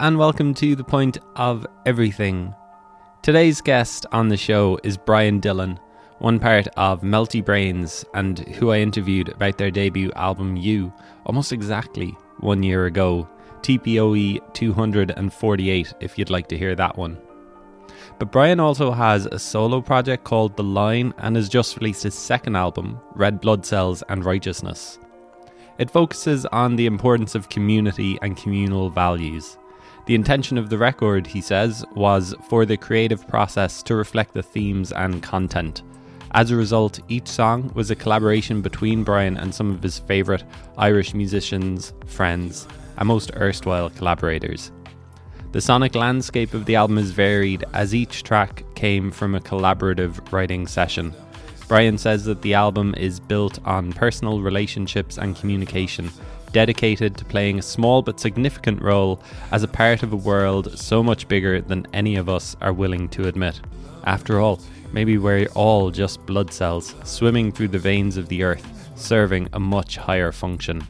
And welcome to The Point of Everything. Today's guest on the show is Brian Dillon, one part of Melty Brains, and who I interviewed about their debut album You almost exactly one year ago. TPOE 248, if you'd like to hear that one. But Brian also has a solo project called The Line and has just released his second album, Red Blood Cells and Righteousness. It focuses on the importance of community and communal values. The intention of the record, he says, was for the creative process to reflect the themes and content. As a result, each song was a collaboration between Brian and some of his favourite Irish musicians, friends, and most erstwhile collaborators. The sonic landscape of the album is varied as each track came from a collaborative writing session. Brian says that the album is built on personal relationships and communication, dedicated to playing a small but significant role as a part of a world so much bigger than any of us are willing to admit. After all, maybe we're all just blood cells swimming through the veins of the earth, serving a much higher function.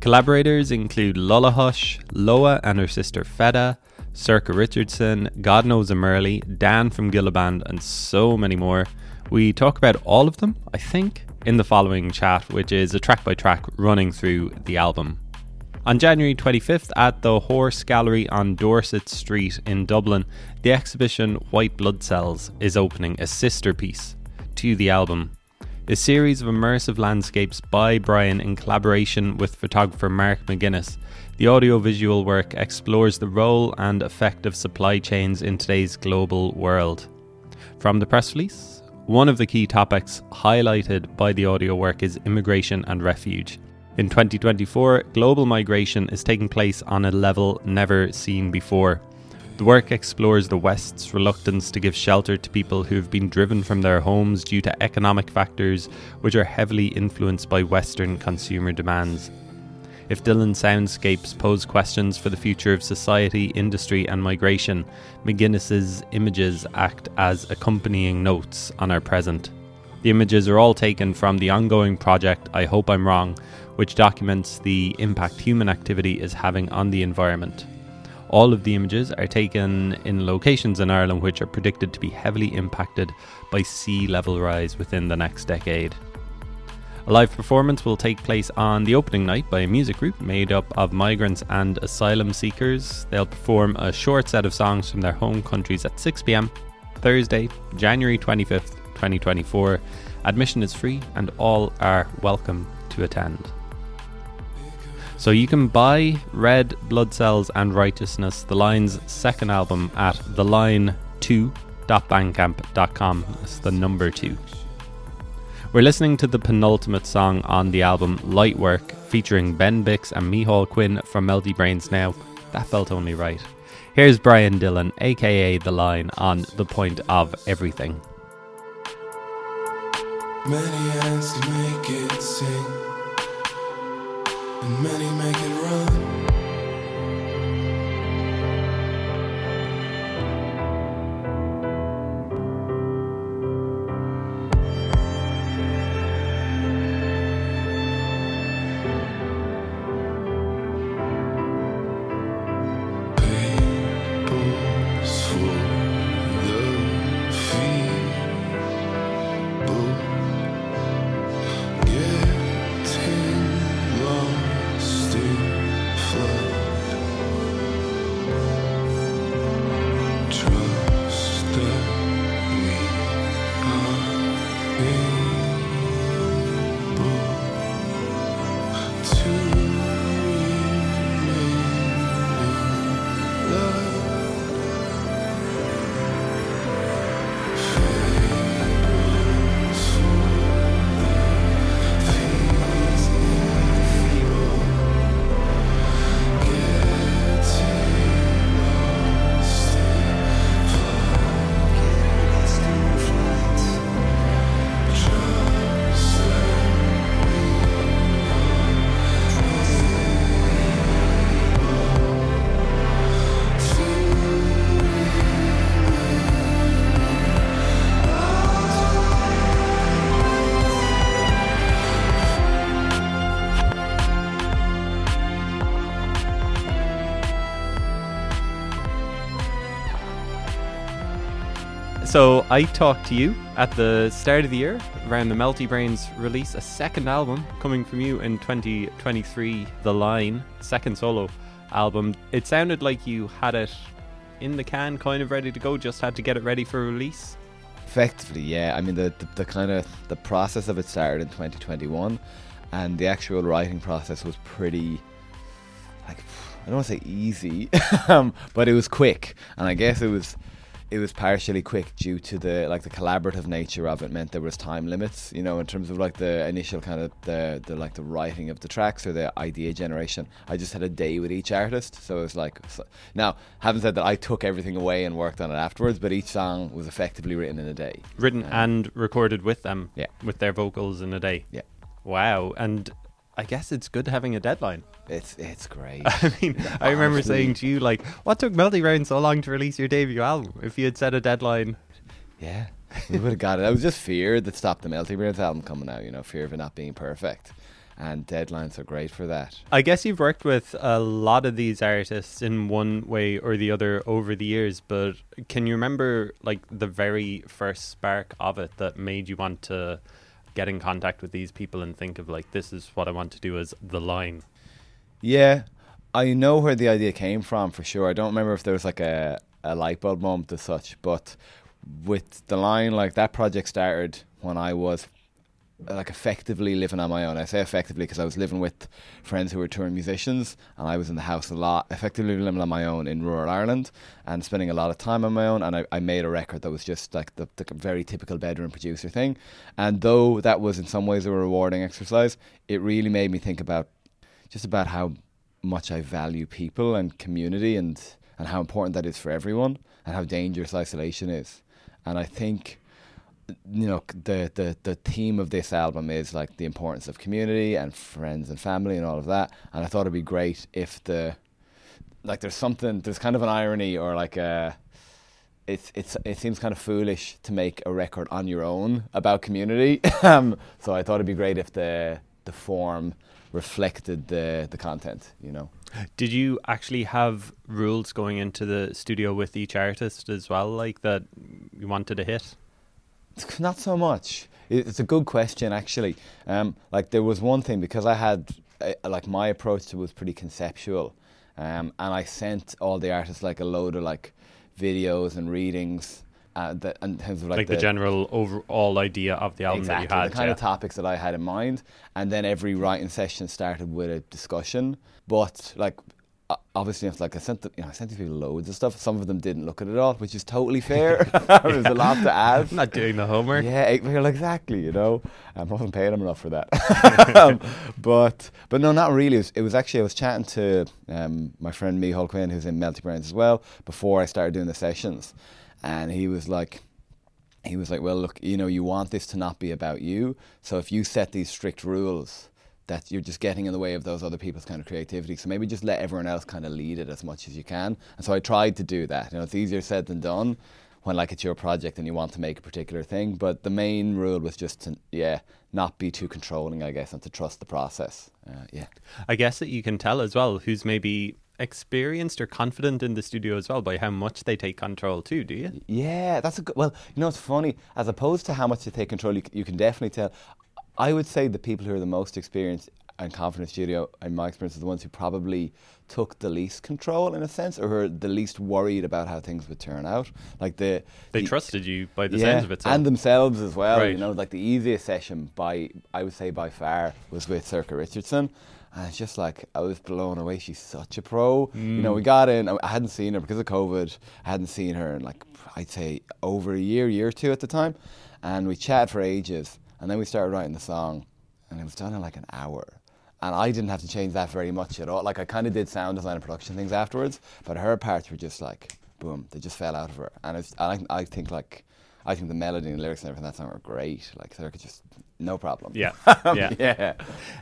Collaborators include Lulla Hush, Loah and her sister Fehdah, Sorcha Richardson, God Knows a Murli, Dan from Gilliband, and so many more. We talk about all of them, I think, in the following chat, which is a track by track running through the album. On January 25th at the Horse Gallery on Dorset Street in Dublin, the exhibition White Blood Cells is opening a sister piece to the album. A series of immersive landscapes by Brian in collaboration with photographer Mark McGuinness. The audiovisual work explores the role and effect of supply chains in today's global world. From the press release, one of the key topics highlighted by the audio work is immigration and refuge. In 2024, global migration is taking place on a level never seen before. The work explores the West's reluctance to give shelter to people who have been driven from their homes due to economic factors which are heavily influenced by Western consumer demands. If Dillon's soundscapes pose questions for the future of society, industry, and migration, McGuinness's images act as accompanying notes on our present. The images are all taken from the ongoing project I Hope I'm Wrong, which documents the impact human activity is having on the environment. All of the images are taken in locations in Ireland which are predicted to be heavily impacted by sea level rise within the next decade. A live performance will take place on the opening night by a music group made up of migrants and asylum seekers. They'll perform a short set of songs from their home countries at 6 pm Thursday, January 25th, 2024. Admission is free and all are welcome to attend. So you can buy Red Blood Cells and Righteousness, the Line's second album, at theline2.bandcamp.com. That's the number two. We're listening to the penultimate song on the album, Light Work, featuring Ben Bix and Micheál Quinn from Melty Brains now. That felt only right. Here's Brian Dillon, aka The Line, on The Point of Everything. Many hands make it sing, and many make it run. So I talked to you at the start of the year around the Melty Brains release, a second album coming from you in 2023, The Line, second solo album. It sounded like you had it in the can, kind of ready to go, just had to get it ready for release. Effectively, yeah. I mean, the, the, the kind of the process of it started in 2021, and the actual writing process was pretty, like, I don't want to say easy, um, but it was quick, and I guess it was it was partially quick due to the like the collaborative nature of it meant there was time limits you know in terms of like the initial kind of the, the like the writing of the tracks or the idea generation i just had a day with each artist so it was like so, now having said that i took everything away and worked on it afterwards but each song was effectively written in a day Written Um, and recorded with them, Yeah. with their vocals in a day. Yeah. Wow. And I guess it's good having a deadline. it's it's great I mean, I remember Honestly. saying to you, like, what took Melty Brown so long to release your debut album? If you had set a deadline, Yeah, we would have got it. I was just fear that stopped the Melty Brains album coming out. You know, fear of it not being perfect, and deadlines are great for that. I guess you've worked with a lot of these artists in one way or the other over the years, but can you remember like the very first spark of it that made you want to get in contact with these people and think of like this is what I want to do as the line? Yeah, I know where the idea came from for sure. I don't remember if there was like a a light bulb moment as such, but with the line, like that project started when I was Uh, like effectively living on my own. I say effectively because I was living with friends who were touring musicians, and I was in the house a lot, effectively living on my own in rural Ireland, and spending a lot of time on my own. And I, I made a record that was just like the, the very typical bedroom producer thing. And though that was in some ways a rewarding exercise, it really made me think about just about how much I value people and community, and and how important that is for everyone, and how dangerous isolation is. And I think you know the, the the theme of this album is like the importance of community and friends and family and all of that. And i thought it'd be great if the like there's something there's kind of an irony or like a it's it's it seems kind of foolish to make a record on your own about community. Um so i thought it'd be great if the the form reflected the the content you know? Did you actually have rules going into the studio with each artist as well, like that you wanted a hit? Not so much. It's a good question, actually. Um, like there was one thing because I had uh, like my approach to it was pretty conceptual, um, and I sent all the artists like a load of like videos and readings. Uh, that, in terms of like, Like, the, general overall idea of the album exactly that you had. the kind yeah. of topics that I had in mind, and then every writing session started with a discussion. But like, obviously, it's like I sent the, you know I sent these people loads of stuff. Some of them didn't look at it all, which is totally fair. There's a lot to add. I'm not doing the homework. Yeah, well, exactly. You know, I'm not paying them enough for that. um, but but no, not really. It was, it was actually I was chatting to um, my friend Micheál Quinn, who's in Melty Brains as well, before I started doing the sessions, and he was like. He was like, "Well, look, you know, you want this to not be about you. So if you set these strict rules, that you're just getting in the way of those other people's kind of creativity. So maybe just let everyone else kind of lead it as much as you can. And so I tried to do that. You know, it's easier said than done when like it's your project and you want to make a particular thing. But the main rule was just to yeah, not be too controlling, I guess, and to trust the process. Uh, yeah. I guess that you can tell as well who's maybe experienced or confident in the studio as well by how much they take control too, do you? Yeah, that's a good. Well, you know, it's funny. As opposed to how much they take control, you, you can definitely tell. I would say the people who are the most experienced and confident studio, in my experience, are the ones who probably took the least control in a sense, or who are the least worried about how things would turn out. Like the They the- trusted you by the yeah, sounds of it. So. and themselves as well. Right. You know, like the easiest session by I would say by far was with Sorcha Richardson. And it's just like I was blown away. She's such a pro. You know, we Mm. got in. I hadn't seen her because of COVID. I hadn't seen her in like I'd say over a year, year or two at the time. And we chatted for ages. And then we started writing the song, and it was done in like an hour. And I didn't have to change that very much at all. Like I kind of did sound design and production things afterwards, but her parts were just like boom. They just fell out of her. And I, I think like I think the melody and lyrics and everything that song are great. Like Sorcha just no problem. yeah, yeah. yeah.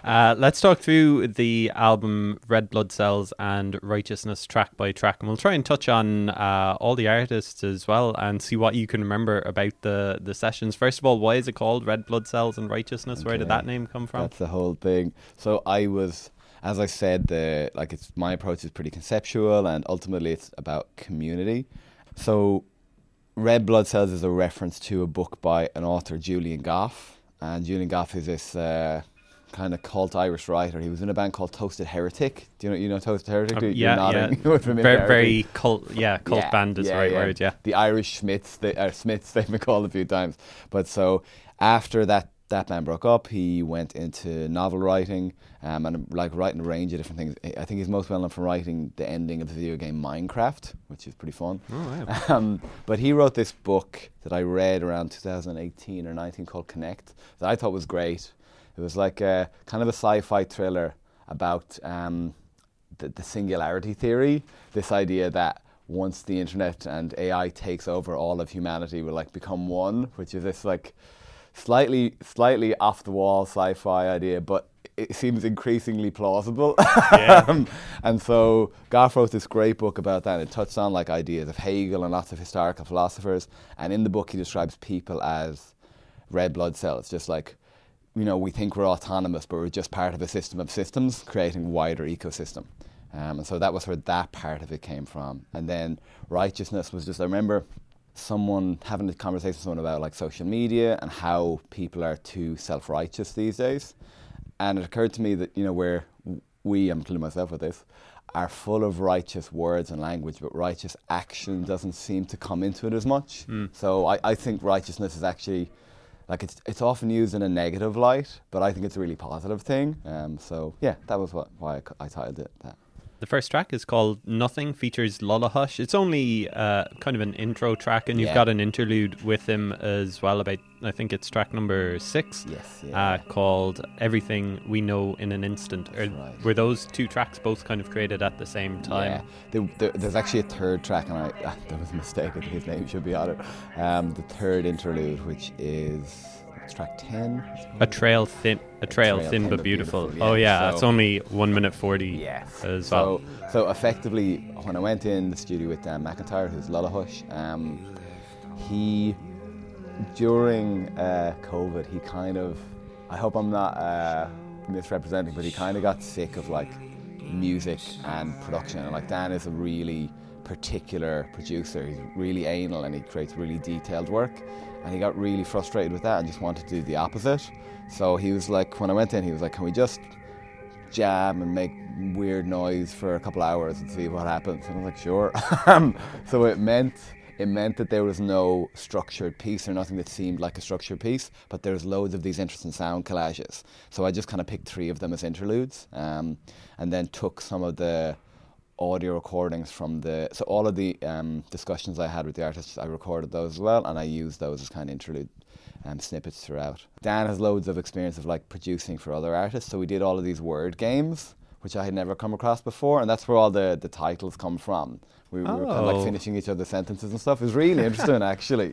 Uh, let's talk through the album Red Blood Cells and Righteousness track by track, and we'll try and touch on uh, all the artists as well and see what you can remember about the the sessions. First of all, why is it called Red Blood Cells and Righteousness? Where did that name come from? That's the whole thing. So I was, as I said, the like it's my approach is pretty conceptual, and ultimately it's about community. So Red Blood Cells is a reference to a book by an author, Julian Gough. And Julian Gough is this uh, kind of cult Irish writer. He was in a band called Toasted Heretic. Do you know you know Toasted Heretic? Um, yeah, yeah. Very, very cult. Yeah, cult Yeah, band is the right word. Yeah. The Irish Smiths, they, uh, Smiths, they've been called a few times. But so after that, that band broke up, he went into novel writing um, and like writing a range of different things. I think he's most well known for writing the ending of the video game Minecraft, which is pretty fun. Oh, wow. Um, but he wrote this book that I read around 2018 or 19 called Connect that I thought was great. It was like a kind of a sci-fi thriller about um, the, the singularity theory. This idea that once the internet and AI takes over, all of humanity will like become one, which is this like slightly slightly off the wall sci-fi idea, but it seems increasingly plausible. Um, and so Gough wrote this great book about that. And it touched on like ideas of Hegel and lots of historical philosophers. And in the book, he describes people as red blood cells, just like you know we think we're autonomous, but we're just part of a system of systems, creating a wider ecosystem. Um, and so that was where that part of it came from. And then righteousness was just I remember someone having a conversation with someone about like social media and how people are too self-righteous these days. And it occurred to me that you know where we, I'm including myself with this, are full of righteous words and language, but righteous action doesn't seem to come into it as much. So I, I think righteousness is actually like it's it's often used in a negative light, but I think it's a really positive thing. Um, so yeah, that was what why I titled it that. The first track is called Nothing, features Lullahush. It's only uh, kind of an intro track, and you've Yeah. got an interlude with him as well. About I think it's track number six, Yes, uh, called Everything We Know in an Instant. Right. Were those two tracks both kind of created at the same time? Yeah, there, there, there's actually a third track, and I ah, there was a mistake. I think his name should be on it. Um, the third interlude, which is track ten. A trail thin, a trail, thin, but beautiful. oh yeah, so- it's only one minute forty. Yes. as well. So, so effectively, when I went in the studio with Dan McIntyre, who's Lullahush, um, he during uh, COVID, he kind of, I hope I'm not uh, misrepresenting, but he kind of got sick of like music and production. And like Dan is a really particular producer. He's really anal and he creates really detailed work. And he got really frustrated with that and just wanted to do the opposite. So he was like, when I went in, he was like, "Can we just jam and make weird noise for a couple hours and see what happens. And I was like, sure. Um, so it meant it meant that there was no structured piece or nothing that seemed like a structured piece, but there's loads of these interesting sound collages. So I just kind of picked three of them as interludes, um, and then took some of the audio recordings from the so all of the um, discussions I had with the artists, I recorded those as well, and I used those as kind of interlude um, snippets throughout. Dan has loads of experience of like producing for other artists, so we did all of these word games, which I had never come across before, and that's where all the, the titles come from. We, we were kind of Oh. like finishing each other's sentences and stuff. It was really interesting, actually.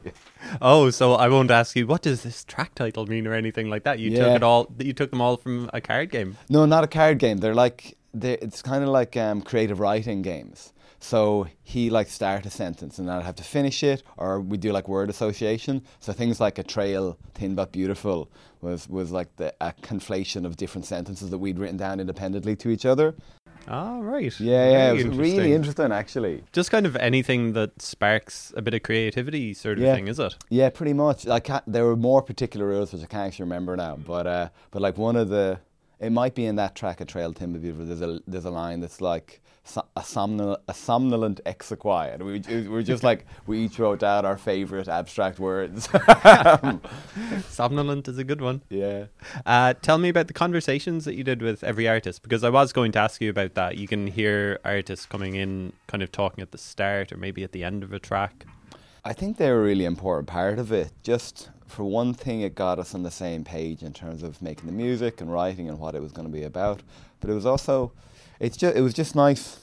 Oh, so I won't ask you what does this track title mean or anything like that. You took it all. You took them all from a card game. No, not a card game. They're like it's kind of like um, creative writing games. So he like start a sentence and I'd have to finish it, or we do like word association. So things like a trail, thin but beautiful, was was like the a conflation of different sentences that we'd written down independently to each other. Oh, right. Yeah, yeah, Very it was really interesting actually. Just kind of anything that sparks a bit of creativity, sort of Yeah. thing, is it? Yeah, pretty much. I can't, there were more particular rules which I can't actually remember now, but uh, but like one of the, it might be in that track, a trail thin but beautiful. There's a there's a line that's like a, somnol- a somnolent exequy, and we we we're just like we each wrote down our favorite abstract words. Somnolent is a good one. yeah. Uh, tell me about the conversations that you did with every artist, because I was going to ask you about that. You can hear artists coming in, kind of talking at the start or maybe at the end of a track. I think they're a really important part of it. Just for one thing, it got us on the same page in terms of making the music and writing and what it was going to be about. But it was also, it's just it was just nice.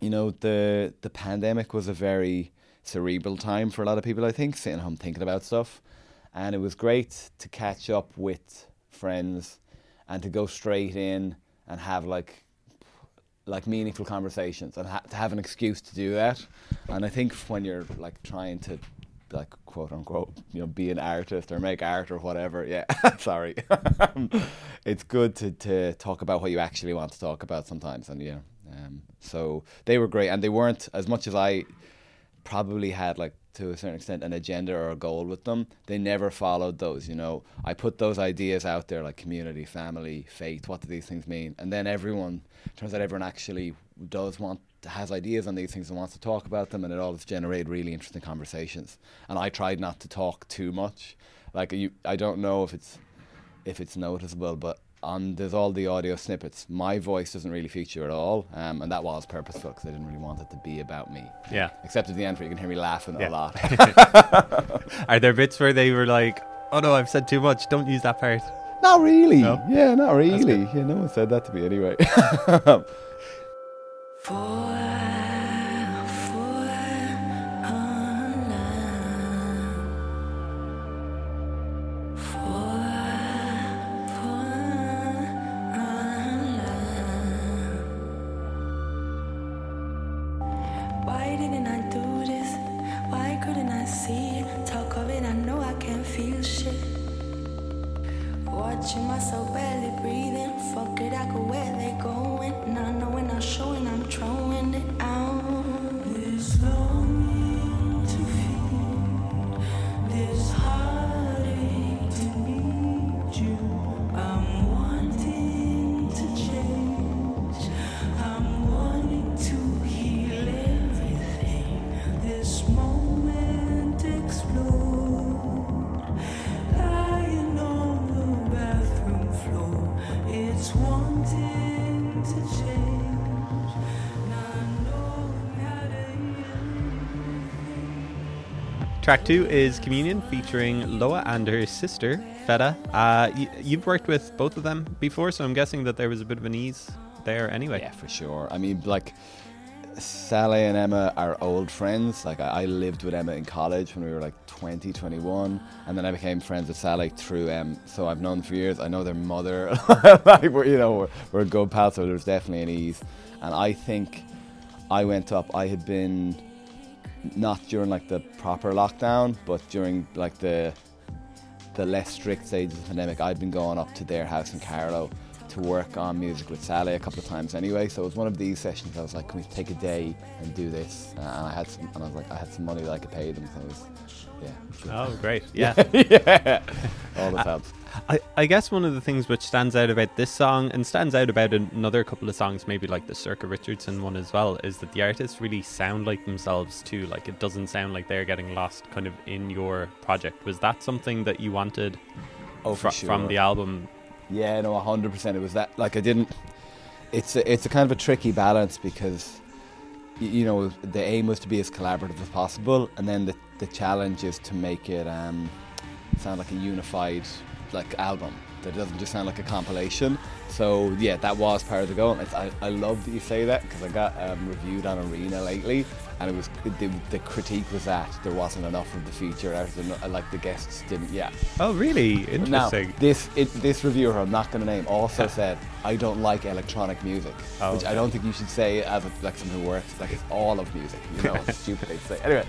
You know, the the pandemic was a very cerebral time for a lot of people. I think sitting home thinking about stuff, and it was great to catch up with friends and to go straight in and have like like meaningful conversations and ha- to have an excuse to do that. And I think when you're like trying to like quote unquote you know be an artist or make art or whatever, yeah, sorry, it's good to to talk about what you actually want to talk about sometimes. And yeah, um, so they were great, and they weren't as much as I probably had like to a certain extent an agenda or a goal with them. They never followed those. You know, I put those ideas out there like community, family, faith. What do these things mean? And then everyone turns out everyone actually does want has ideas on these things and wants to talk about them, and it always has generated really interesting conversations. And I tried not to talk too much. Like you, I don't know if it's if it's noticeable, but on there's all the audio snippets. My voice doesn't really feature at all, um, and that was purposeful because I didn't really want it to be about me. Yeah. Except at the end, where you can hear me laughing Yeah. a lot. Are there bits where they were like, "Oh no, I've said too much. Don't use that part." not really. No? Yeah, not really. Yeah, no one said that to me anyway. Why Track two is Communion featuring Loah and her sister, Fehdah. Uh, you've worked with both of them before, so I'm guessing that there was a bit of an ease there anyway. yeah, for sure. I mean, like Sally and Emma are old friends. Like I, I lived with Emma in college when we were like 20, 21, and then I became friends with Sally through um. So I've known for years. I know their mother. like we're you know we're, we're good pals. So there's definitely an ease. And I think I went up. I had been not during like the proper lockdown, but during like the the less strict stages of the pandemic, I'd been going up to their house in Carlow to work on music with Sally a couple of times anyway. So it was one of these sessions. I was like, "Can we take a day and do this?" And I had some, and I was like, I had some money that I could pay them. So it was, yeah, it was good. Oh, great. Yeah. yeah, all this helps. I, I guess one of the things which stands out about this song and stands out about another couple of songs, maybe like the Sorcha Richardson one as well, is that the artists really sound like themselves too. Like it doesn't sound like they're getting lost kind of in your project. Was that something that you wanted Oh, fr- sure. from the album? Yeah, no, hundred percent. It was that. Like I didn't. It's a, it's a kind of a tricky balance because, you know, the aim was to be as collaborative as possible, and then the the challenge is to make it um, sound like a unified like album that doesn't just sound like a compilation. So yeah, that was part of the goal. It's, I I love that you say that because I got um, reviewed on Arena lately, and it was the, the critique was that there wasn't enough of the feature out of like the guests didn't. Yeah, Oh, really? Interesting. now, this it, this reviewer, I'm not going to name, also said I don't like electronic music, Oh, which I don't think you should say as a, like someone who works like it's all of music. You know, it's stupid to say. Anyway,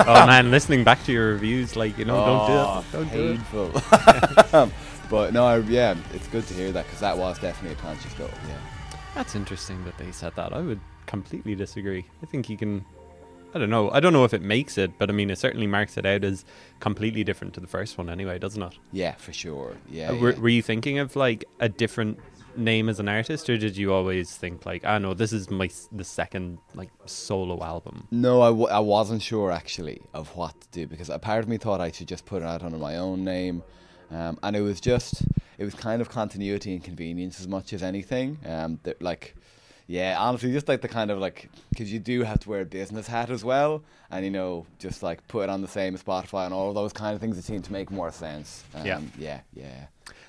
oh man, listening back to your reviews, like you know, don't do Oh, it. Don't do it. but no, I, yeah, it's good to hear that because that was definitely a conscious goal. Yeah. That's interesting that they said that. I would completely disagree. I think you can. I don't know. I don't know if it makes it, but I mean, it certainly marks it out as completely different to the first one, anyway, doesn't it? Yeah, for sure. Yeah. Uh, were, yeah. were you thinking of like a different name as an artist, or did you always think like, ah, know this is my the second like solo album? No, I, w- I wasn't sure actually of what to do because a part of me thought I should just put it out under my own name, um, and it was just it was kind of continuity and convenience as much as anything. Um, that, like, yeah, honestly, just like the kind of like because you do have to wear a business hat as well, and you know, just like put it on the same Spotify and all those kind of things that seem to make more sense. Um, Yeah. yeah, yeah.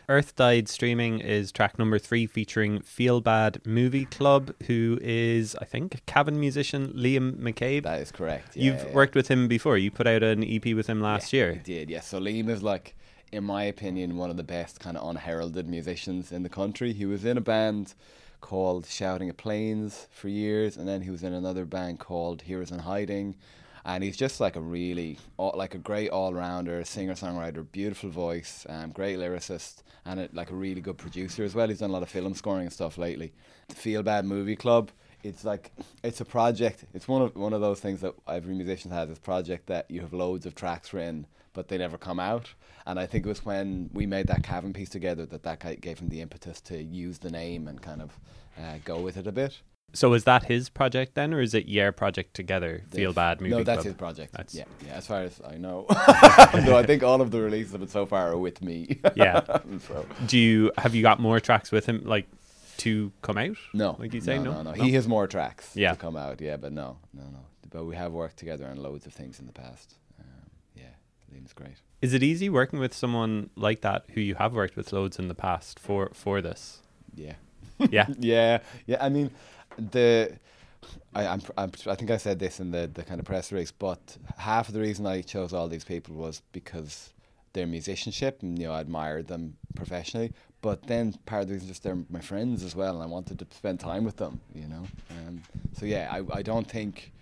Earth Died Streaming is track number three featuring Feel Bad Movie Club, who is, I think, Cavan musician Liam McCabe. That is correct. Yeah, You've yeah. worked with him before. You put out an EP with him last Yeah, year. I did, yes. So Liam is like, in my opinion, one of the best kind of unheralded musicians in the country. He was in a band called Shouting at Planes for years, and then he was in another band called Heroes in Hiding. And he's just like a really, like a great all rounder, singer songwriter, beautiful voice, um, great lyricist, and a, like a really good producer as well. He's done a lot of film scoring and stuff lately. The Feel Bad Movie Club it's like it's a project. It's one of one of those things that every musician has. This project that you have loads of tracks written, but they never come out. And I think it was when we made that Cavan piece together that that ki- gave him the impetus to use the name and kind of uh, go with it a bit. So is that his project then, or is it your project together? Feel bad movie. No, that's Club? his project. That's- Yeah, yeah. As far as I know, no, I think all of the releases of it so far are with me. Yeah. so, Do you have you got more tracks with him, like to come out? no, like you say, no, no, no, no. He has more tracks Yeah. to come out. Yeah, but no, no, no. But we have worked together on loads of things in the past. Um, yeah, Liam's great. Is it easy working with someone like that who you have worked with loads in the past for for this? Yeah. Yeah, yeah, yeah. I mean, the I, I'm, I'm, I think I said this in the, the kind of press release, but half of the reason I chose all these people was because their musicianship, and you know, I admired them professionally. But then part of the reason is just they're my friends as well, and I wanted to spend time with them. You know, um, so yeah, I, I don't think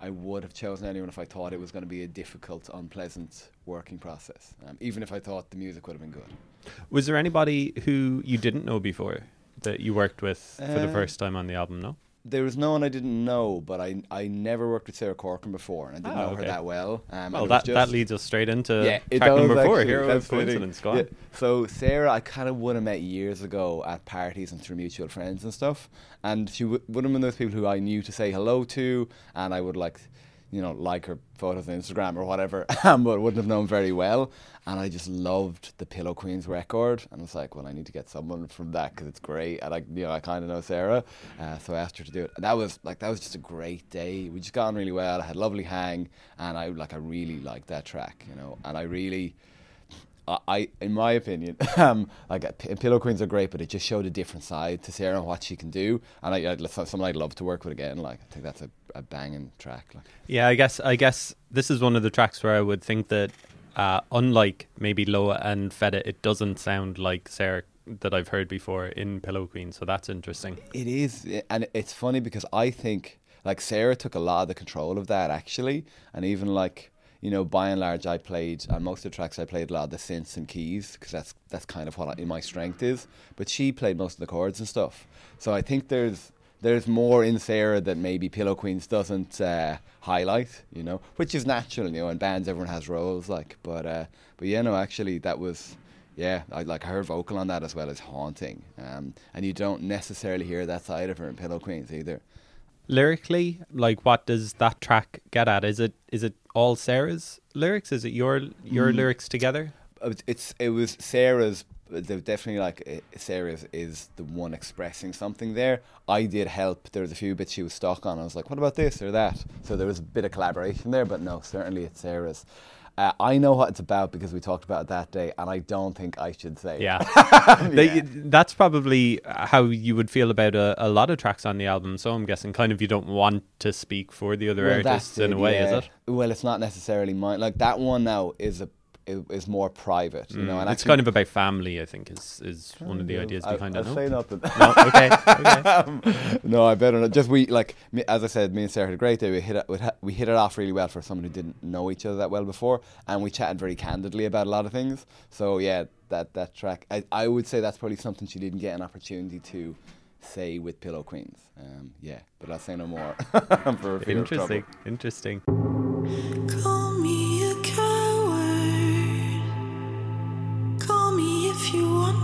I would have chosen anyone if I thought it was going to be a difficult, unpleasant working process. Um, even if I thought the music would have been good. Was there anybody who you didn't know before that you worked with for the Uh, first time on the album? No. There was no one I didn't know, but I I never worked with Sarah Corcoran before, and I didn't Ah, know okay. her that well. Um, Well, it was that that leads us straight into yeah, track number four. actually. That's of coincidence. Yeah. So Sarah, I kind of would have met years ago at parties and through mutual friends and stuff, and she w- would have been those people who I knew to say hello to, and I would like, you know, like her photos on Instagram or whatever, um, but wouldn't have known very well. And I just loved the Pillow Queens record, and I was like, well, I need to get someone from that because it's great, and I, you know, I kind of know Sarah, uh, so I asked her to do it. And that was like that was just a great day. We just got on really well. I had a lovely hang, and I like I really liked that track, you know, and I really. I, I, in my opinion, um, like uh, Pillow Queens are great, but it just showed a different side to Sarah and what she can do, and I, I'd, someone I'd love to work with again. Like I think that's a, a banging track. Like Yeah, I guess I guess this is one of the tracks where I would think that, uh, unlike maybe Loah and Fehdah, it doesn't sound like Sarah that I've heard before in Pillow Queen. So that's interesting. It is, and it's funny because I think like Sarah took a lot of the control of that actually, and even like you know, by and large, I played on most of the tracks. I played a lot of the synths and keys because that's that's kind of what I, my strength is. But she played most of the chords and stuff. So I think there's there's more in Sarah that maybe Pillow Queens doesn't uh, highlight, you know, which is natural, you know. In bands, everyone has roles, like, but uh, but yeah, no, actually, that was yeah, I like her vocal on that as well is haunting, um, and you don't necessarily hear that side of her in Pillow Queens either. Lyrically, like what does that track get at? Is it is it all Sarah's lyrics? Is it your your Mm. lyrics together? It's, it's it was Sarah's. they're Definitely, like uh, Sarah's is the one expressing something there. I did help. There was a few bits she was stuck on. I was like, "What about this or that?" So there was a bit of collaboration there, but no, certainly it's Sarah's. Uh, I know what it's about because we talked about it that day, and I don't think I should say. Yeah, it. They- that's probably how you would feel about a, a lot of tracks on the album. So I'm guessing kind of you don't want to speak for the other Well, artists in a way, yeah. is it? Well, it's not necessarily mine. Like that one now is a is, is more private, you know. Mm, And it's actually- kind of about family. I think is is one of the ideas I- behind I'll it. No? say nothing. no, okay, okay. um, no, I better not. Just we like me, as I said, me and Sarah had a great day. We hit it, we hit it off really well for someone who didn't know each other that well before, and we chatted very candidly about a lot of things. So yeah, that that track, I I would say that's probably something she didn't get an opportunity to say with Pillow Queens. Um, yeah, but I'll say no more. for fear of trouble. Interesting, interesting.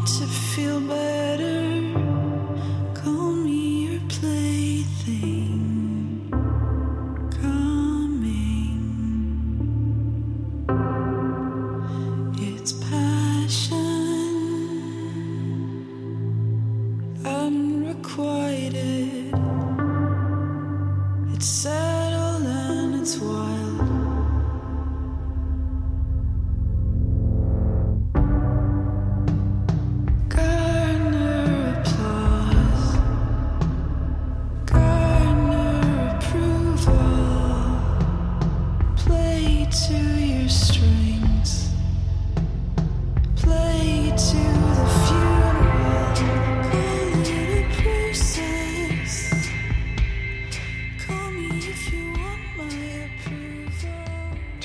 To feel better.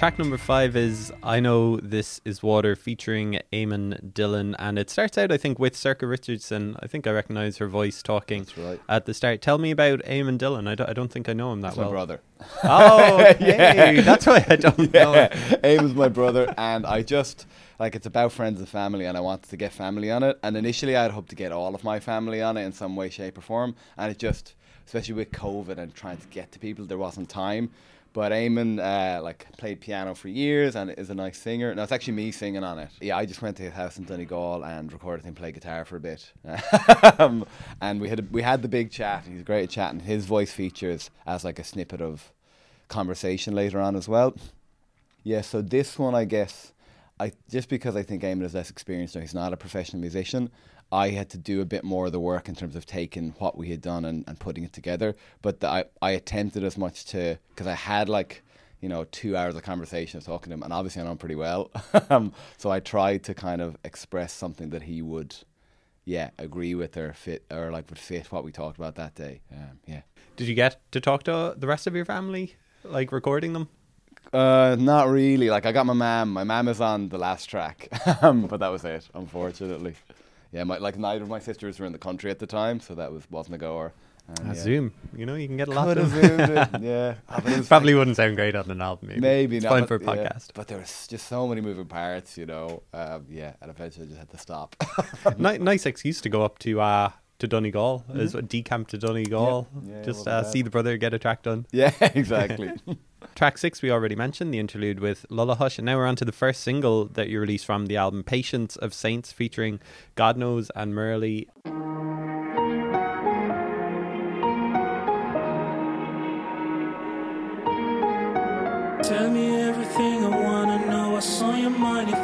Track number five is I Know This Is Water featuring Eamon Dillon. And it starts out, I think, with Sorcha Richardson. I think I recognize her voice talking right. at the start. Tell me about Eamon Dillon. I don't, I don't think I know him that That's well. my brother. Oh, okay. Yeah. That's why I don't know Yeah, him. Aim's my brother, and I just like it's about friends and family, and I wanted to get family on it. And initially, I'd hoped to get all of my family on it in some way, shape, or form, and it just, especially with COVID and trying to get to people, there wasn't time. But Eamon, uh, like, played piano for years and is a nice singer. No, it's actually me singing on it. Yeah, I just went to his house in Donegal and recorded him play guitar for a bit. um, and we had a, we had the big chat. He's great at chatting. His voice features as like a snippet of conversation later on as well. Yeah, so this one, I guess, I just because I think Eamon is less experienced or he's not a professional musician, I had to do a bit more of the work in terms of taking what we had done and, and putting it together. But the, I, I attempted as much to, because I had like, you know, two hours of conversation of talking to him, and obviously I know him pretty well. um, so I tried to kind of express something that he would, yeah, agree with or fit, or like would fit what we talked about that day. Um, yeah. Did you get to talk to the rest of your family, like recording them? Uh, not really. Like I got my mum. My mum is on the last track, um, but that was it. Unfortunately, yeah. My like neither of my sisters were in the country at the time, so that was wasn't a goer. And, Uh, yeah. Zoom. You know, you can get a lot Could of zoomed. Yeah, Ah, but was Probably wouldn't sound great on an album. Maybe, maybe it's not. fine for a but, yeah. podcast. But there was just so many moving parts, you know. Um, yeah, and eventually I just had to stop. Ni- nice excuse to go up to uh to Donegal, is what decamp to Donegal. Mm-hmm. Yeah, Just uh, see the brother get a track done. yeah, exactly. Track six we already mentioned the interlude with Lullahush, and now we're on to the first single that you released from the album, "Patience of Saints," featuring God Knows and Murli.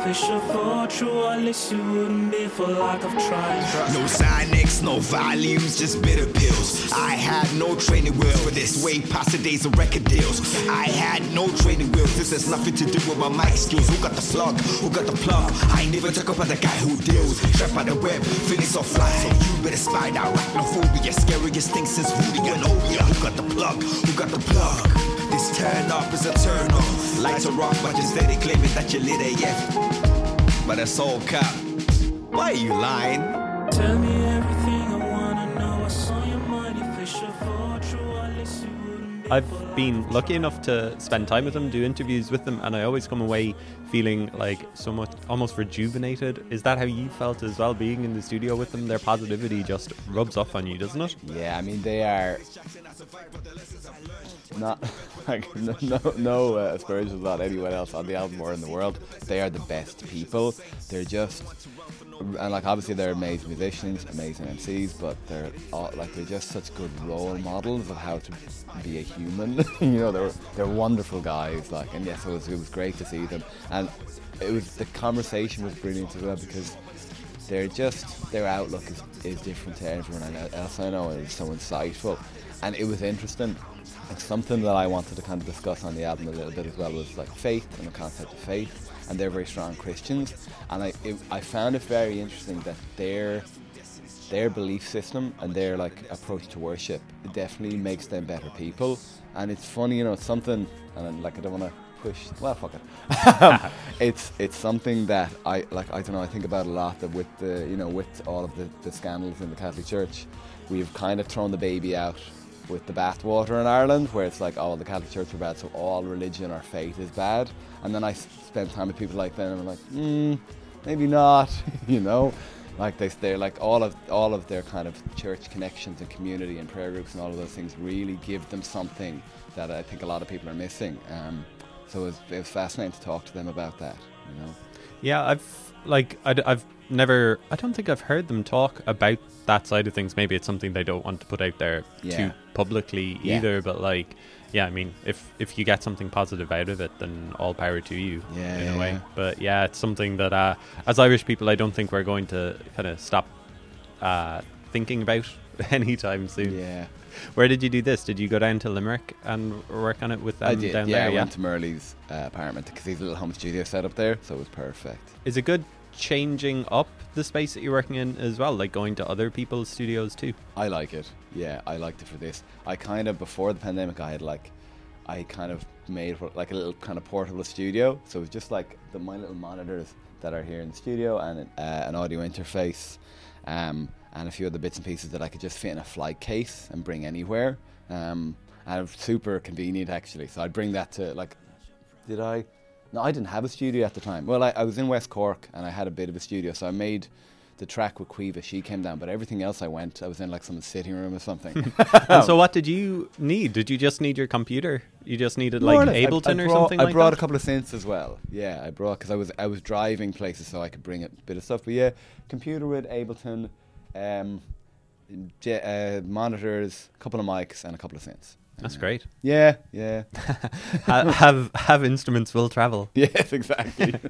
Your fall true, at least you wouldn't be for lack of trying. No Xanax, no volumes, just bitter pills. I had no training wheels for this, way past the days of record deals. I had no training wheels, this has nothing to do with my mic skills. Who got the plug? Who got the plug? I ain't even talk about the guy who deals. Trapped by the web, feeling so fly. So you better spy out arachnophobia, scariest thing since Rudy and Obia. Who got the plug? Who got the plug? This turn up is a turn off. Lights are rock, but you're steady claiming that you lit eh, AF. But that's all cap. Why are you lying? Tell me everything I wanna know. What's on your mind? If it's your true, at least you wouldn't be I've been lucky enough to spend time with them, do interviews with them, and I always come away feeling like so much almost rejuvenated. Is that how you felt as well, being in the studio with them? Their positivity just rubs off on you, doesn't it? Yeah, I mean they are not like no no, uh, aspersions on anyone else on the album or in the world. They are the best people. They're just and like obviously they're amazing musicians, amazing MCs, but they're all, like they're just such good role models of how to be a human. you know, they're they're wonderful guys. Like, and yes, it was it was great to see them, and it was the conversation was brilliant as well because they're just their outlook is, is different to everyone else I know and it's so insightful and it was interesting and something that I wanted to kind of discuss on the album a little bit as well was like faith and the concept of faith and they're very strong Christians and I it, I found it very interesting that their their belief system and their like approach to worship definitely makes them better people and it's funny you know it's something and like I don't want to push well fuck it. Um, it's it's something that I like I don't know I think about a lot that with the you know with all of the, the scandals in the Catholic Church we've kind of thrown the baby out with the bathwater in Ireland where it's like oh the Catholic Church are bad so all religion or faith is bad. And then I spend time with people like that and I'm like mm, maybe not you know? Like they they're like all of all of their kind of church connections and community and prayer groups and all of those things really give them something that I think a lot of people are missing. Um, so it was, it was fascinating to talk to them about that you know? Yeah, I've like I, have never. I don't think I've heard them talk about that side of things. Maybe it's something they don't want to put out there Yeah. too publicly Yeah. either. But like, yeah, I mean, if if you get something positive out of it, then all power to you. Yeah, in yeah, a way. But yeah, it's something that uh, as Irish people, I don't think we're going to kind of stop uh, thinking about anytime soon. yeah Where did you do this? Did you go down to Limerick and work on it with them I did down yeah there? I yeah. went to Murli's uh, apartment because he's a little home studio set up there so it was perfect Is it good changing up the space that you're working in as well, like going to other people's studios too? I like it. Yeah, I liked it for this. I kind of before the pandemic, I had like, I kind of made like a little kind of portable studio. So it was just like the my little monitors that are here in the studio and uh, an audio interface, um, and a few other bits and pieces that I could just fit in a flight case and bring anywhere. Um, and super convenient actually. So I'd bring that to like, did I? No, I didn't have a studio at the time. Well, I, I was in West Cork and I had a bit of a studio, so I made the track with Quiva. She came down, but everything else I went, I was in like some sitting room or something. And so, what did you need? Did you just need your computer? You just needed More like less. I- Ableton I, or brought, something I like brought that? a couple of synths as well. Yeah, I brought because I was I was driving places, so I could bring a bit of stuff. But yeah, computer with Ableton, um, j- uh, monitors, a couple of mics, and a couple of synths. That's great. Yeah, yeah, Ha- have have instruments will travel. yes, exactly.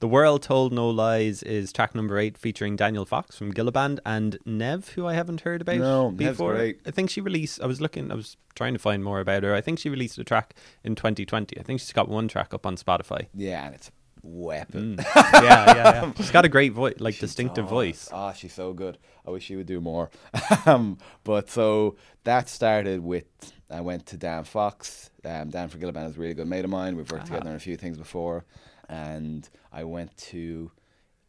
The World Told No Lies is track number eight, featuring Daniel Fox from Gilla Band and Nev, who I haven't heard about No, Nev's before. great. I think she released. I was looking. I was trying to find more about her. I think she released a track in 2020. I think she's got one track up on Spotify. yeah, and it's weapon. Mm. yeah, yeah, yeah. She's got a great voice, like distinctive voice. Ah, she's so good. I wish she would do more. um, but so that started with I went to Dan Fox. Um, Dan for Gilla Band is a really good mate of mine. We've worked Ah. together on a few things before, and I went to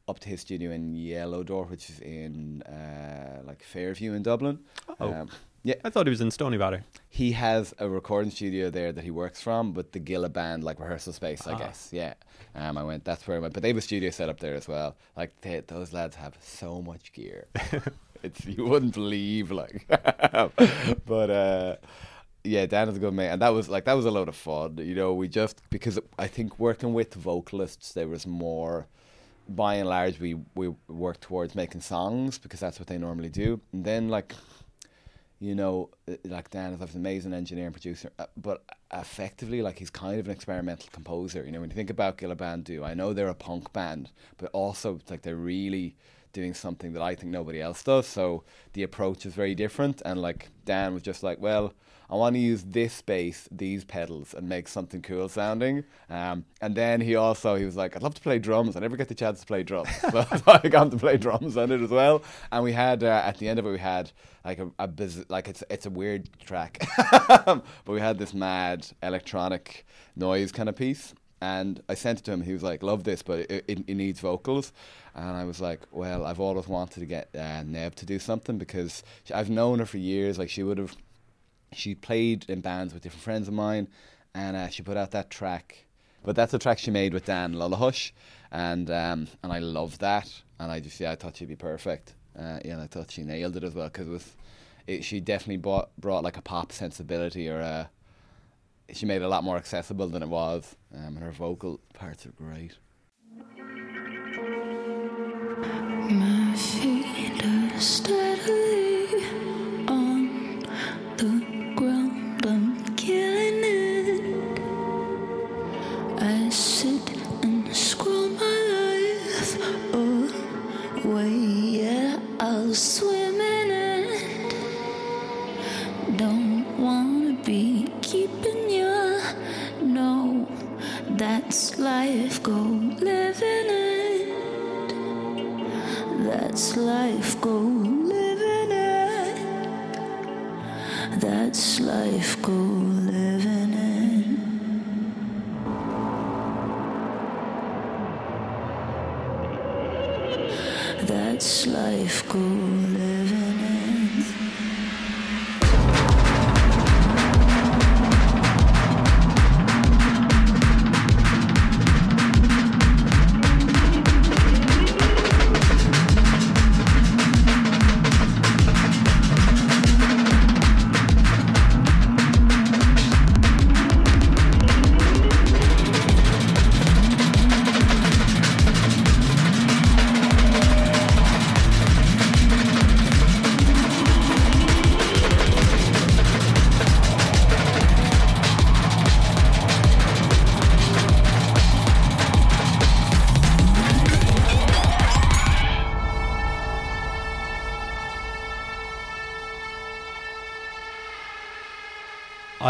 up to his studio in Yellow Door, which is in uh, like Fairview in Dublin. Oh. Um, yeah, I thought he was in Stoneybatter. he has a recording studio there that he works from, but the Gilla band like rehearsal space, I Ah. guess. Yeah, um, I went. That's where I went. But they have a studio set up there as well. Like they, those lads have so much gear. it's you wouldn't believe like. but uh, yeah, Dan is a good mate, and that was like that was a load of fun. You know, we just because I think working with vocalists, there was more. By and large, we we work towards making songs because that's what they normally do, and then like you know, uh, like Dan is an amazing engineer and producer, uh, but effectively, like he's kind of an experimental composer. You know, when you think about Gilla Band do, I know they're a punk band, but also like they're really doing something that I think nobody else does. So the approach is very different. And like Dan was just like, well, I want to use this bass, these pedals, and make something cool sounding. Um, and then he also he was like, I'd love to play drums. I never get the chance to play drums, so I got to play drums on it as well. And we had uh, at the end of it, we had like a, a biz- like it's it's a weird track, but we had this mad electronic noise kind of piece. And I sent it to him. He was like, "Love this, but it, it, it needs vocals." And I was like, "Well, I've always wanted to get uh, Neb to do something because I've known her for years. Like she would have she played in bands with different friends of mine, and uh, she put out that track. But that's a track she made with Dan Lullahush, and um, and I love that. And I just yeah, I thought she'd be perfect. Uh, yeah, and I thought she nailed it as well because it was, it, she definitely brought brought like a pop sensibility or a. She made it a lot more accessible than it was, um, and her vocal parts are great. My feet are that's life. Go living it. That's life, go living it. That's life, go living it. That's life, go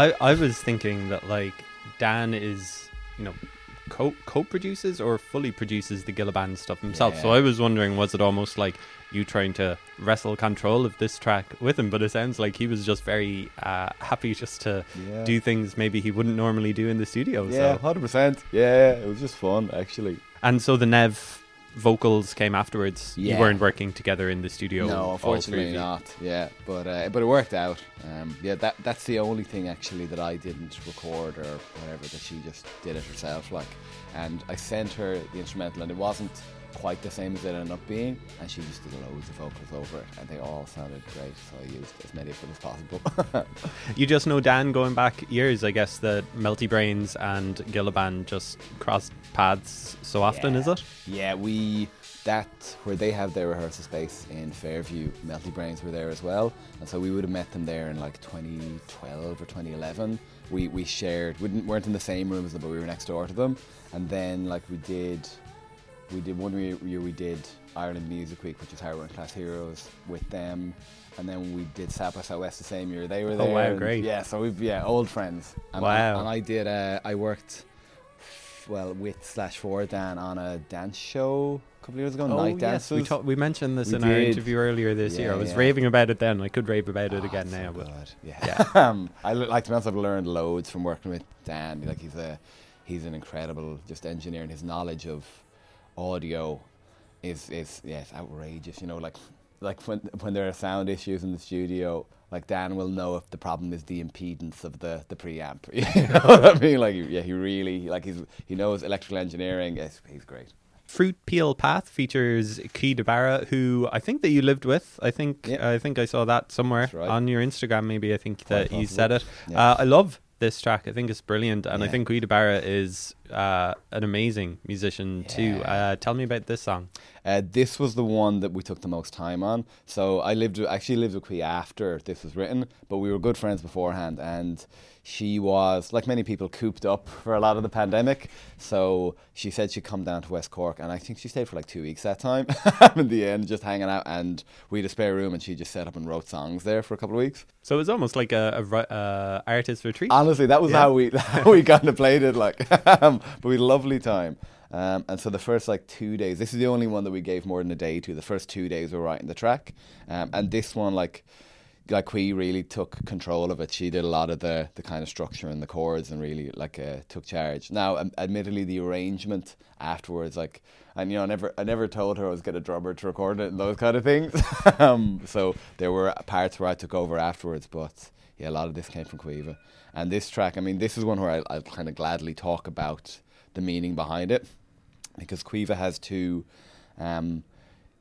I I was thinking that like Dan is you know co co produces or fully produces the Gilla Band stuff himself. So I was wondering, was it almost like you trying to wrestle control of this track with him? But it sounds like he was just very uh, happy just to Yeah. do things maybe he wouldn't normally do in the studio. Yeah, So. hundred percent. Yeah, it was just fun actually. And so the Nev vocals came afterwards. You weren't working together in the studio. No, unfortunately not. Yeah, but uh, but it worked out. Um, yeah, that that's the only thing actually that I didn't record or whatever. That she just did it herself. Like, and I sent her the instrumental, and it wasn't quite the same as it ended up being. And she just did loads of vocals over it, and they all sounded great. So I used as many of them as possible. You just know Dan going back years, I guess, that Melty Brains and Gilla Band just crossed paths so often, is it? Yeah, we that where they have their rehearsal space in Fairview, Melty Brains were there as well, and so we would have met them there in like 2012 or 2011. We we shared, we didn't, weren't in the same room as them, but we were next door to them, and then like we did, we did one year, we did Ireland Music Week, which is Hard Working Class Heroes with them. And then we did South by Southwest the same year. They were Oh, there. wow, and- great. Yeah, so we've yeah old friends. And, Wow. And I did. Uh, I worked well with slash for Dan on a dance show a couple of years ago. Oh, Night yes, we, talk, we mentioned this We in our interview earlier this year. I was yeah. raving about it then. I could rave about it Oh, again now. But good. Yeah. Yeah. um, I like to honest. I've learned loads from working with Dan. Like he's a he's an incredible just engineer, and his knowledge of audio is is yeah, outrageous. You know, like like when when there are sound issues in the studio. Like Dan will know if the problem is the impedance of the, the preamp. You know what I mean? Like yeah, he really like he's he knows electrical engineering. Yes, he's great. Fruit Peel Path features Key DeBarra, who I think that you lived with. I think Yeah. I think I saw that somewhere right. on your Instagram. Maybe I think Quite that you said it. Yeah. Uh, I love this track. I think it's brilliant, and I think Guy DeBarra is uh, an amazing musician too. Uh, tell me about this song. Uh, this was the one that we took the most time on. So I lived, actually lived with Quee after this was written, but we were good friends beforehand. And she was, like many people, cooped up for a lot of the pandemic. So she said she'd come down to West Cork, and I think she stayed for like two weeks that time. in the end, just hanging out, and we had a spare room, and she just set up and wrote songs there for a couple of weeks. So it was almost like a, a uh, artist retreat. Honestly, that was Yeah. how we how we kind of played it. Like, but we had a lovely time. Um, and so the first like two days, this is the only one that we gave more than a day to. The first two days we were writing the track, um, and this one like like we really took control of it. She did a lot of the the kind of structure and the chords, and really like uh, took charge. Now, um, admittedly, the arrangement afterwards, like, and you know, I never I never told her I was get a drummer to record it and those kind of things. um, so there were parts where I took over afterwards, but yeah, a lot of this came from Quiva. And this track, I mean, this is one where I, I'll kind of gladly talk about the meaning behind it because Quiva has two um,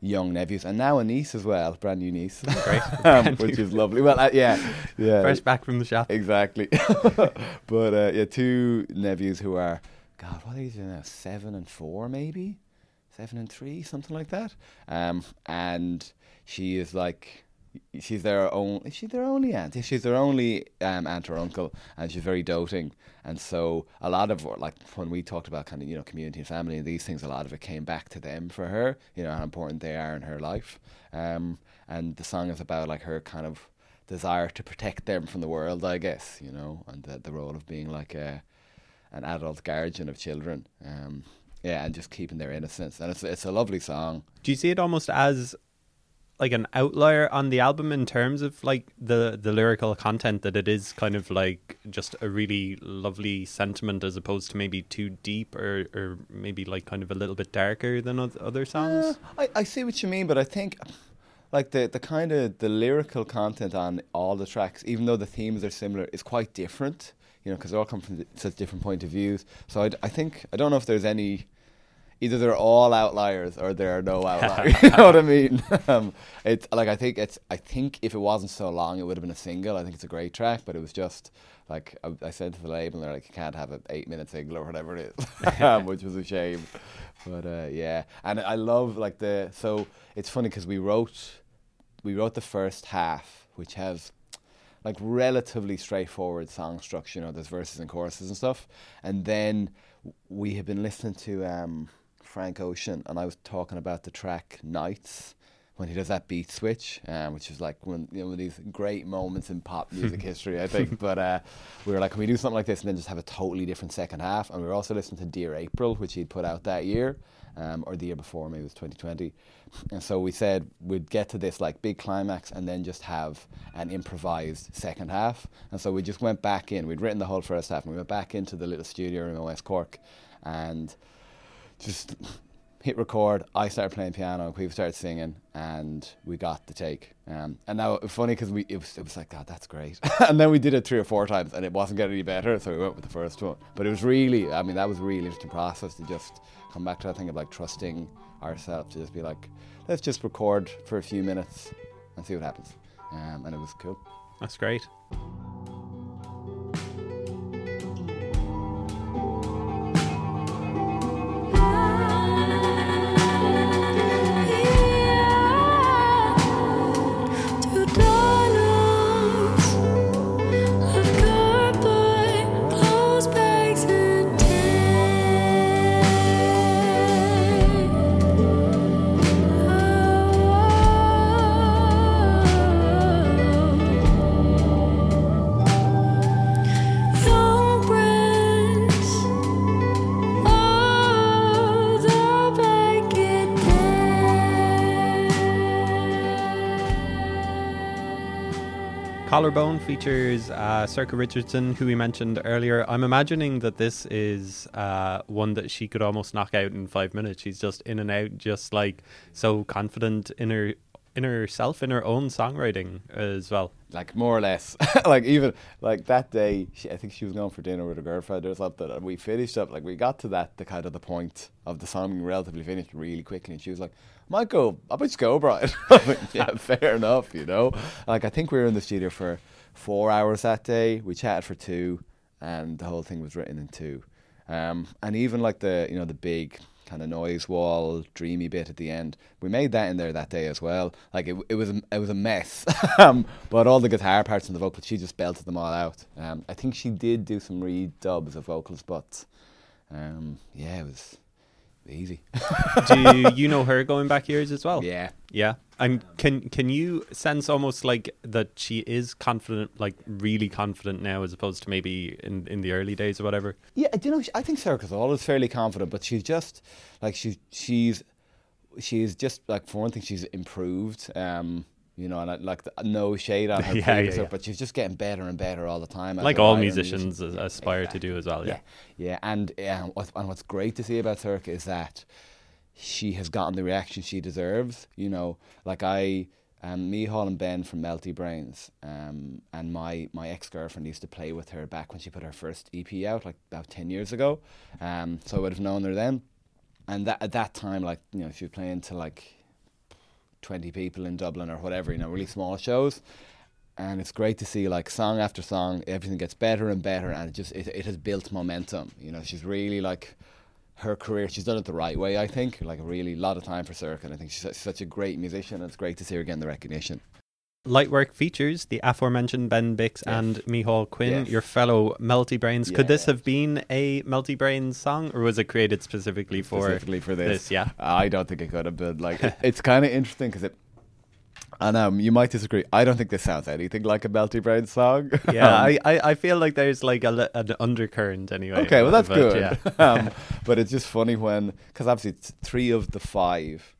young nephews and now a niece as well, brand new niece, Great. um, which is lovely. Well, uh, yeah, yeah, Fresh back from the shop. exactly. but uh, yeah, two nephews who are, God, what are they now? Seven and four, maybe seven and three, something like that. Um, and she is like, she's their own. Is she their only aunt? Yeah, She's their only um, aunt or uncle, and she's very doting. And so a lot of like when we talked about kind of you know community and family and these things, a lot of it came back to them for her. You know how important they are in her life. Um, and the song is about like her kind of desire to protect them from the world, I guess. You know, and the the role of being like a an adult guardian of children. Um, yeah, and just keeping their innocence. And it's it's a lovely song. Do you see it almost as like an outlier on the album in terms of like the the lyrical content that it is kind of like just a really lovely sentiment as opposed to maybe too deep or or maybe like kind of a little bit darker than other songs? Uh, I, I see what you mean, but I think like the, the kind of the lyrical content on all the tracks, even though the themes are similar, is quite different. You know, because they all come from such different point of views. So I I think I don't know if there's any. Either they're all outliers or there are no outliers. you know what I mean? Um, it's like I think it's. I think if it wasn't so long, it would have been a single. I think it's a great track, but it was just like I, I said to the label, and they're like, "You can't have an eight-minute single or whatever it is," um, which was a shame. But uh, yeah, and I love like the. So it's funny because we wrote, we wrote the first half, which has like relatively straightforward song structure. You know, there's verses and choruses and stuff, and then we have been listening to um, Frank Ocean, and I was talking about the track "Nights," when he does that beat switch, um, which is like one, you know, one of these great moments in pop music history, I think. But uh, we were like, can we do something like this and then just have a totally different second half? And we were also listening to Dear April, which he'd put out that year, um, or the year before, maybe it was 2020. And so we said we'd get to this like big climax and then just have an improvised second half. And so we just went back in. We'd written the whole first half, and we went back into the little studio in West Cork, and just hit record. I started playing piano. We started singing, and we got the take. Um, and now funny because we it was it was like God, that's great. and then we did it three or four times, and it wasn't getting any better. So we went with the first one. But it was really, I mean, that was a really interesting process to just come back to that thing of like trusting ourselves to just be like, let's just record for a few minutes and see what happens. Um, and it was cool. That's great. Collarbone features uh, Sorcha Richardson, who we mentioned earlier. I'm imagining that this is uh, one that she could almost knock out in five minutes. She's just in and out, just like so confident in her in herself, in her own songwriting as well. like more or less. Like even like that day she, i think she was going for dinner with her girlfriend. Or something and we finished up like we got to that the kind of the point of the song being relatively finished really quickly and she was like might go i might just go brian. Like, yeah fair enough you know? Like i think we were in the studio for four hours that day. We chatted for two and the whole thing was written in two. Um, and even like the you know the big kind of noise wall, dreamy bit at the end. We made that in there that day as well. Like it, it was it was a mess, um, but all the guitar parts and the vocals, she just belted them all out. Um, I think she did do some redubs of vocals, but um, yeah, it was easy. Do you know her going back years as well? yeah, Yeah. And can can you sense almost like that she is confident, like really confident now, as opposed to maybe in, in the early days or whatever? Yeah, do you know? I think Sorcha's is fairly confident, but she's just like she's she's she's just like for one thing, she's improved. Um, you know, and I, like no shade on her Yeah, previous yeah, but she's just getting better and better all the time. Like all musicians musician. as- aspire to do as well. Yeah. Yeah, yeah, and yeah, what, and what's great to see about Sorcha is that she has gotten the reaction she deserves. You know, like I, um, me, Hall and Ben from Melty Brains, um, and my my ex girlfriend used to play with her back when she put her first EP out, like about ten years ago. Um, so I would have known her then, and that at that time, like you know, she was playing to like twenty people in Dublin or whatever, you know, really small shows. And it's great to see like song after song everything gets better and better and it just it, it has built momentum. You know she's really like her career she's done it the right way i think like a really lot of time for Cirque and i think she's, su- such a great musician and it's great to see her getting the recognition Lightwork features the aforementioned Ben Bix and Micheál Quinn, your fellow Melty Brains. Could this have been a Melty Brains song, or was it created specifically for specifically for this. this, yeah. I don't think it could have been like it, it's kind of interesting because it. And um, you might disagree. I don't think this sounds anything like a Melty Brain song. Yeah, I, I, I feel like there's like a, an undercurrent anyway. Okay, well that's good. Yeah. um, but it's just funny when because obviously it's three of the five,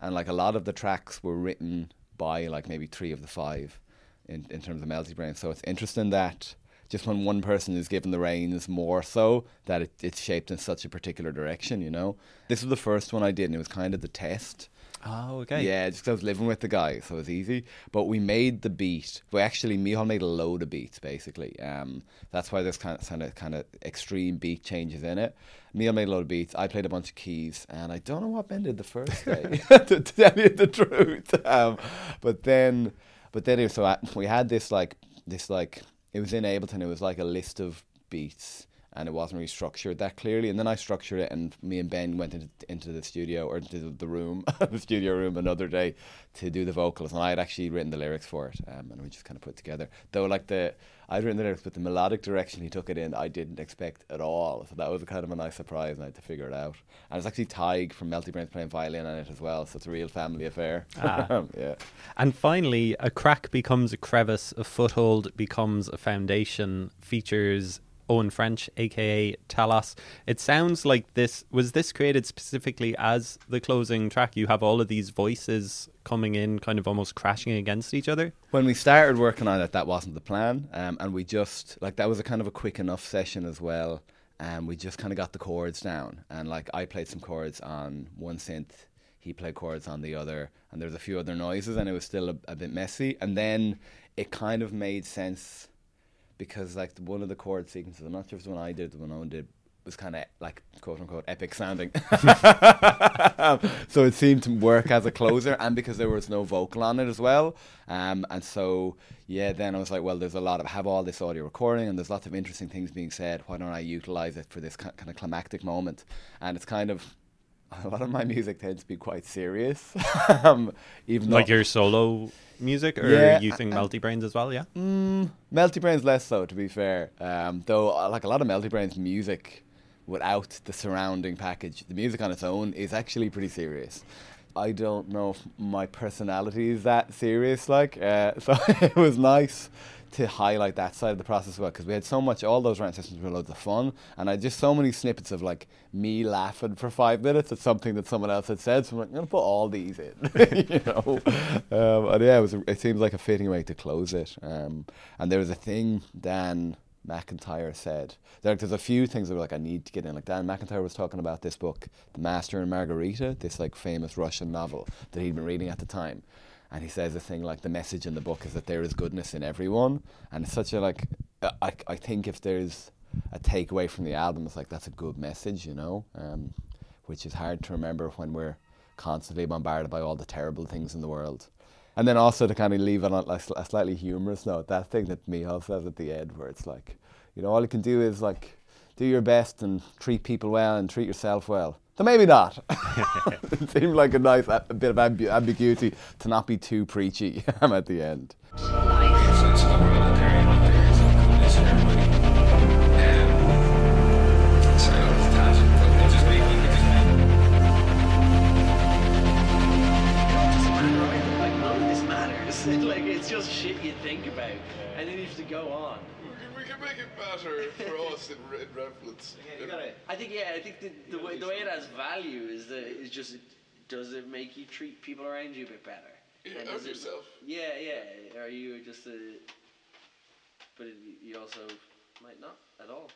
and like a lot of the tracks were written by like maybe three of the five, in in terms of Melty Brain. So it's interesting that just when one person is given the reins more so that it, it's shaped in such a particular direction. You know, this was the first one I did, and it was kind of the test. Oh, okay. Yeah, just 'cause I was living with the guy, so it was easy. But we made the beat. We actually, Micheál made a load of beats, basically. Um, that's why there's kind of kind of kind of extreme beat changes in it. Micheál made a load of beats. I played a bunch of keys, and I don't know what Ben did the first day, to tell you the truth. Um, but then, but then, it, so I, we had this like this like it was in Ableton. It was like a list of beats. And it wasn't really structured that clearly. And then I structured it, and me and Ben went into, into the studio or into the- the room, the studio room, another day to do the vocals. And I had actually written the lyrics for it, um, and we just kind of put together. Though, like the I'd written the lyrics, but the melodic direction he took it in, I didn't expect at all. So that was kind of a nice surprise, and I had to figure it out. And it's actually Tig from Melty Brains playing violin on it as well, so it's a real family affair. Ah. yeah. And finally, a crack becomes a crevice, a foothold becomes a foundation. Features Owen French, aka Talos. It sounds like this was this created specifically as the closing track. You have all of these voices coming in, kind of almost crashing against each other. when we started working on it, that wasn't the plan, um, and we just like that was a kind of a quick enough session as well. And we just kind of got the chords down, and like I played some chords on one synth, he played chords on the other, and there was a few other noises, and it was still a, a bit messy. And then it kind of made sense because like the, one of the chord sequences, I'm not sure if it's the one I did, the one Owen did, was kind of like quote unquote epic sounding. so it seemed to work as a closer, and because there was no vocal on it as well. Um, and so yeah, then I was like, well, there's a lot of have all this audio recording, and there's lots of interesting things being said. Why don't I utilize it for this kind of climactic moment? And it's kind of a lot of my music tends to be quite serious, um, even Like your solo music, or Yeah, using Melty Brains as well, yeah? Mm, Melty Brains less so, to be fair. Um, though, uh, like a lot of Melty Brains music, without the surrounding package, the music on its own is actually pretty serious. I don't know if my personality is that serious, like, uh, so it was nice to highlight that side of the process as well because we had so much, all those rant sessions were loads of fun, and I just so many snippets of like me laughing for five minutes at something that someone else had said. So I'm like, I'm gonna put all these in, you know. Um, and yeah, it was. A, it seems like a fitting way to close it. Um, and there was a thing Dan McIntyre said. There, there's a few things that were like I need to get in. Like Dan McIntyre was talking about this book, The Master and Margarita, this like famous Russian novel that he'd been reading at the time. And he says a thing like the message in the book is that there is goodness in everyone, and it's such a like. uh, I I think if there's a takeaway from the album, it's like that's a good message, you know, um, which is hard to remember when we're constantly bombarded by all the terrible things in the world. And then also to kind of leave on a, a slightly humorous note, that thing that Micheál says at the end, where it's like, you know, all you can do is like do your best and treat people well and treat yourself well. So maybe not. it seemed like a nice a bit of ambu- ambiguity to not be too preachy um, at the end. We can make it better for us in, in reference. I think yeah, I think the, the way the way it has value is that is just does it make you treat people around you a bit better? Yeah, And and does it- yourself. Yeah, yeah. Are you just a? But it, you also might not at all.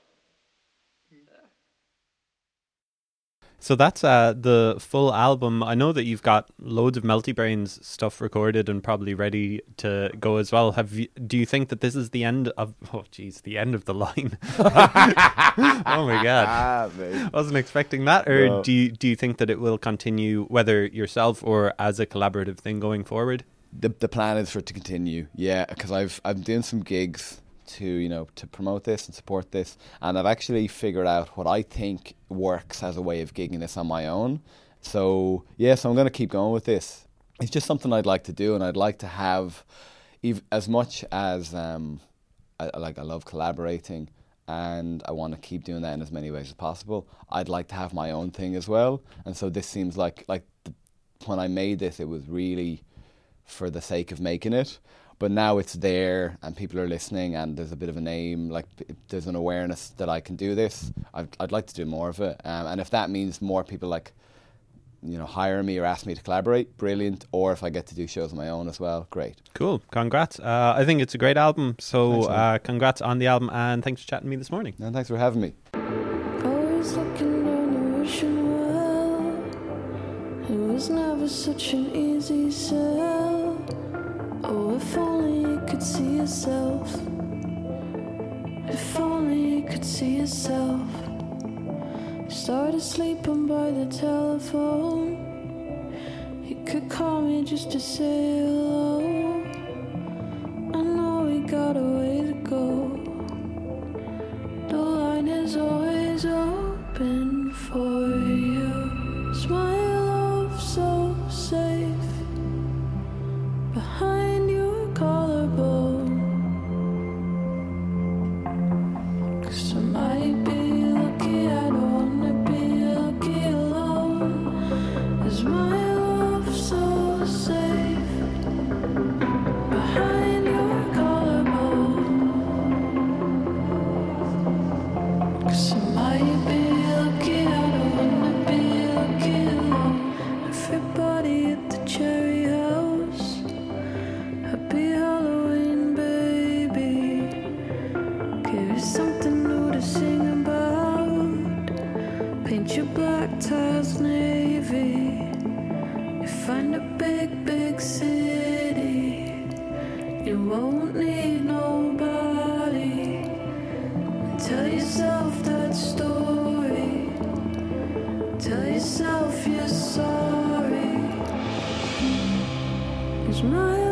So that's uh, the full album. I know that you've got loads of Melty Brains stuff recorded and probably ready to go as well. Have you, do you think that this is the end of? Oh, geez, the end of the line. oh my god, Ah, wasn't expecting that. Or No. do you do you think that it will continue, whether yourself or as a collaborative thing going forward? the the plan is for it to continue. Yeah, because I've I'm doing some gigs to you know to promote this and support this, and I've actually figured out what I think works as a way of gigging this on my own. So yeah, so I'm going to keep going with this. It's just something I'd like to do, and I'd like to have, ev- as much as um, I, like I love collaborating. And I want to keep doing that in as many ways as possible. I'd like to have my own thing as well, and so this seems like like the, when I made this, it was really for the sake of making it. But now it's there and people are listening and there's a bit of a name, like there's an awareness that I can do this. I'd, I'd like to do more of it. Um, and if that means more people like, you know, hire me or ask me to collaborate, brilliant. Or if I get to do shows on my own as well, great. Cool, congrats. Uh, I think it's a great album. So Thanks, uh, congrats on the album and thanks for chatting to me this morning. And thanks for having me. Always looking on the wishing well. It was never such an easy sell. Oh, if only you see yourself. If only you could see yourself. Started sleeping by the telephone. You could call me just to say hello. I know we got a My